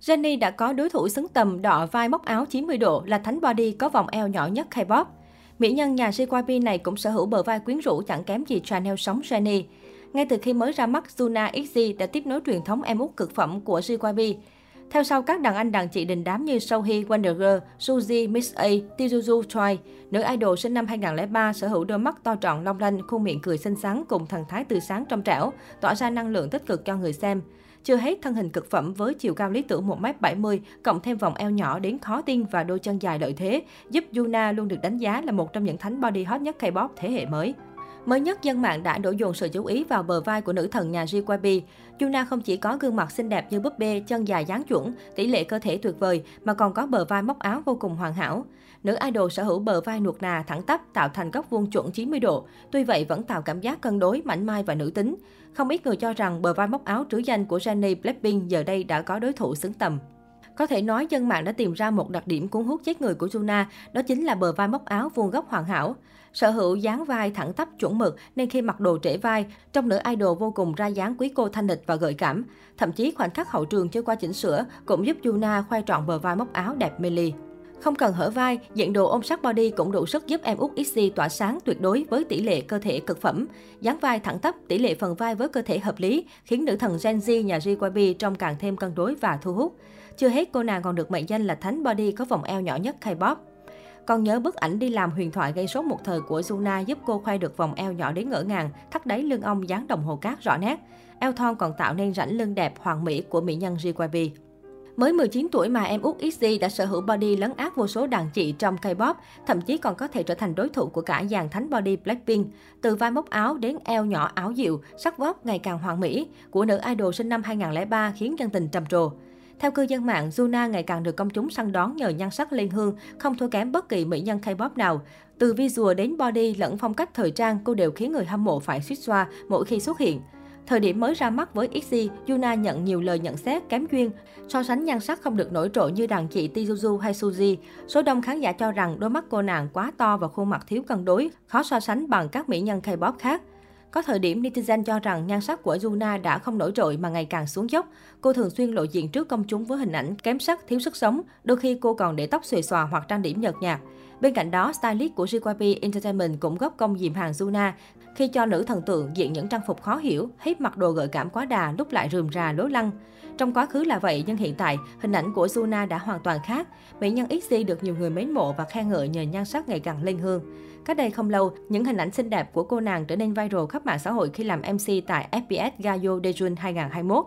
Jennie đã có đối thủ xứng tầm đọ vai móc áo 90 độ là thánh body có vòng eo nhỏ nhất K-pop. Mỹ nhân nhà JYP này cũng sở hữu bờ vai quyến rũ chẳng kém gì Chanel sống Jennie. Ngay từ khi mới ra mắt, Juna XZ đã tiếp nối truyền thống em út cực phẩm của JYP. Theo sau các đàn anh đàn chị đình đám như Sohee, Wonder Girl, Suzy, Miss A, Tizuzu Choi, nữ idol sinh năm 2003 sở hữu đôi mắt to tròn long lanh, khuôn miệng cười xinh xắn cùng thần thái tươi sáng trong trẻo, tỏa ra năng lượng tích cực cho người xem. Chưa hết thân hình cực phẩm với chiều cao lý tưởng 1m70, cộng thêm vòng eo nhỏ đến khó tin và đôi chân dài lợi thế, giúp Yuna luôn được đánh giá là một trong những thánh body hot nhất K-pop thế hệ mới. Mới nhất, dân mạng đã đổ dồn sự chú ý vào bờ vai của nữ thần nhà JYP. Yuna không chỉ có gương mặt xinh đẹp như búp bê, chân dài dáng chuẩn, tỷ lệ cơ thể tuyệt vời, mà còn có bờ vai móc áo vô cùng hoàn hảo. Nữ idol sở hữu bờ vai nuột nà, thẳng tắp, tạo thành góc vuông chuẩn 90 độ. Tuy vậy vẫn tạo cảm giác cân đối, mảnh mai và nữ tính. Không ít người cho rằng bờ vai móc áo trứ danh của Jennie Blackpink giờ đây đã có đối thủ xứng tầm. Có thể nói dân mạng đã tìm ra một đặc điểm cuốn hút chết người của Juna, đó chính là bờ vai móc áo vuông góc hoàn hảo. Sở hữu dáng vai thẳng tắp chuẩn mực nên khi mặc đồ trễ vai, trong nữ idol vô cùng ra dáng quý cô thanh lịch và gợi cảm. Thậm chí khoảnh khắc hậu trường chưa qua chỉnh sửa cũng giúp Juna khoe trọn bờ vai móc áo đẹp mê ly. Không cần hở vai, diện đồ ôm sát body cũng đủ sức giúp em út XC tỏa sáng tuyệt đối với tỷ lệ cơ thể cực phẩm. dáng vai thẳng tắp, tỷ lệ phần vai với cơ thể hợp lý, khiến nữ thần Gen Z nhà JYP trông càng thêm cân đối và thu hút. Chưa hết, cô nàng còn được mệnh danh là thánh body có vòng eo nhỏ nhất K-pop. Còn nhớ bức ảnh đi làm huyền thoại gây sốt một thời của Juna giúp cô khoe được vòng eo nhỏ đến ngỡ ngàng, thắt đáy lưng ông dáng đồng hồ cát rõ nét. Eo thon còn tạo nên rãnh lưng đẹp hoàn mỹ của mỹ nhân JYP. Mới 19 tuổi mà em út XG đã sở hữu body lấn át vô số đàn chị trong K-pop, thậm chí còn có thể trở thành đối thủ của cả dàn thánh body Blackpink. Từ vai móc áo đến eo nhỏ áo dịu, sắc vóc ngày càng hoàn mỹ của nữ idol sinh năm 2003 khiến dân tình trầm trồ. Theo cư dân mạng, Juna ngày càng được công chúng săn đón nhờ nhan sắc lên hương, không thua kém bất kỳ mỹ nhân K-pop nào. Từ visual đến body lẫn phong cách thời trang, cô đều khiến người hâm mộ phải suýt xoa mỗi khi xuất hiện. Thời điểm mới ra mắt với XG, Yuna nhận nhiều lời nhận xét kém duyên, so sánh nhan sắc không được nổi trội như đàn chị Tizuzu hay Suzy. Số đông khán giả cho rằng đôi mắt cô nàng quá to và khuôn mặt thiếu cân đối, khó so sánh bằng các mỹ nhân K-pop khác. Có thời điểm netizen cho rằng nhan sắc của Yuna đã không nổi trội mà ngày càng xuống dốc. Cô thường xuyên lộ diện trước công chúng với hình ảnh kém sắc, thiếu sức sống. Đôi khi cô còn để tóc xuề xòa hoặc trang điểm nhợt nhạt. Bên cạnh đó, stylist của JYP Entertainment cũng góp công dìm hàng Juna khi cho nữ thần tượng diện những trang phục khó hiểu, hết mặc đồ gợi cảm quá đà, lúc lại rườm rà lố lăng. Trong quá khứ là vậy, nhưng hiện tại, hình ảnh của Juna đã hoàn toàn khác. Mỹ nhân XZ được nhiều người mến mộ và khen ngợi nhờ nhan sắc ngày càng lên hương. Cách đây không lâu, những hình ảnh xinh đẹp của cô nàng trở nên viral khắp mạng xã hội khi làm MC tại FPS Gayo Dejun 2021.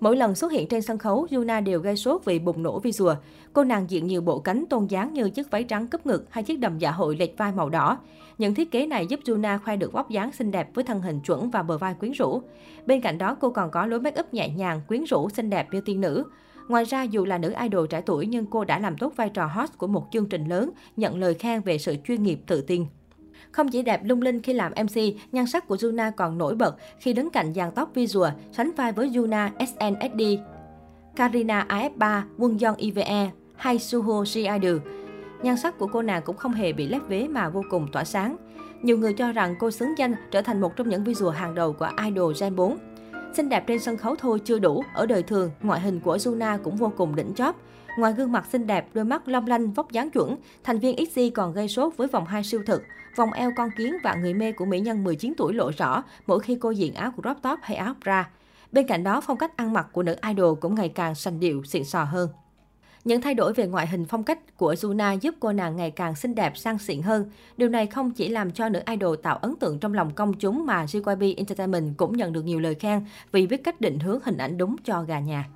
Mỗi lần xuất hiện trên sân khấu, Yuna đều gây sốt vì bùng nổ visual. Cô nàng diện nhiều bộ cánh tôn dáng như chiếc váy trắng cúp ngực hay chiếc đầm dạ hội lệch vai màu đỏ. Những thiết kế này giúp Yuna khoe được vóc dáng xinh đẹp với thân hình chuẩn và bờ vai quyến rũ. Bên cạnh đó, cô còn có lối make up nhẹ nhàng, quyến rũ, xinh đẹp như tiên nữ. Ngoài ra, dù là nữ idol trẻ tuổi nhưng cô đã làm tốt vai trò host của một chương trình lớn, nhận lời khen về sự chuyên nghiệp tự tin. Không chỉ đẹp lung linh khi làm MC, nhan sắc của Juna còn nổi bật khi đứng cạnh dàn tóc visual, sánh vai với Juna, SNSD, Karina AF3, Quân Yeon IVE hay Suho Ji Nhan sắc của cô nàng cũng không hề bị lép vế mà vô cùng tỏa sáng. Nhiều người cho rằng cô xứng danh trở thành một trong những visual hàng đầu của idol Gen 4. Xinh đẹp trên sân khấu thôi chưa đủ, ở đời thường, ngoại hình của Juna cũng vô cùng đỉnh chóp. Ngoài gương mặt xinh đẹp, đôi mắt long lanh, vóc dáng chuẩn, thành viên XG còn gây sốt với vòng hai siêu thực. Vòng eo con kiến và người mê của mỹ nhân 19 tuổi lộ rõ mỗi khi cô diện áo crop top hay áo bra. Bên cạnh đó, phong cách ăn mặc của nữ idol cũng ngày càng sành điệu, xịn sò hơn. Những thay đổi về ngoại hình phong cách của Juna giúp cô nàng ngày càng xinh đẹp sang xịn hơn. Điều này không chỉ làm cho nữ idol tạo ấn tượng trong lòng công chúng mà JYP Entertainment cũng nhận được nhiều lời khen vì biết cách định hướng hình ảnh đúng cho gà nhà.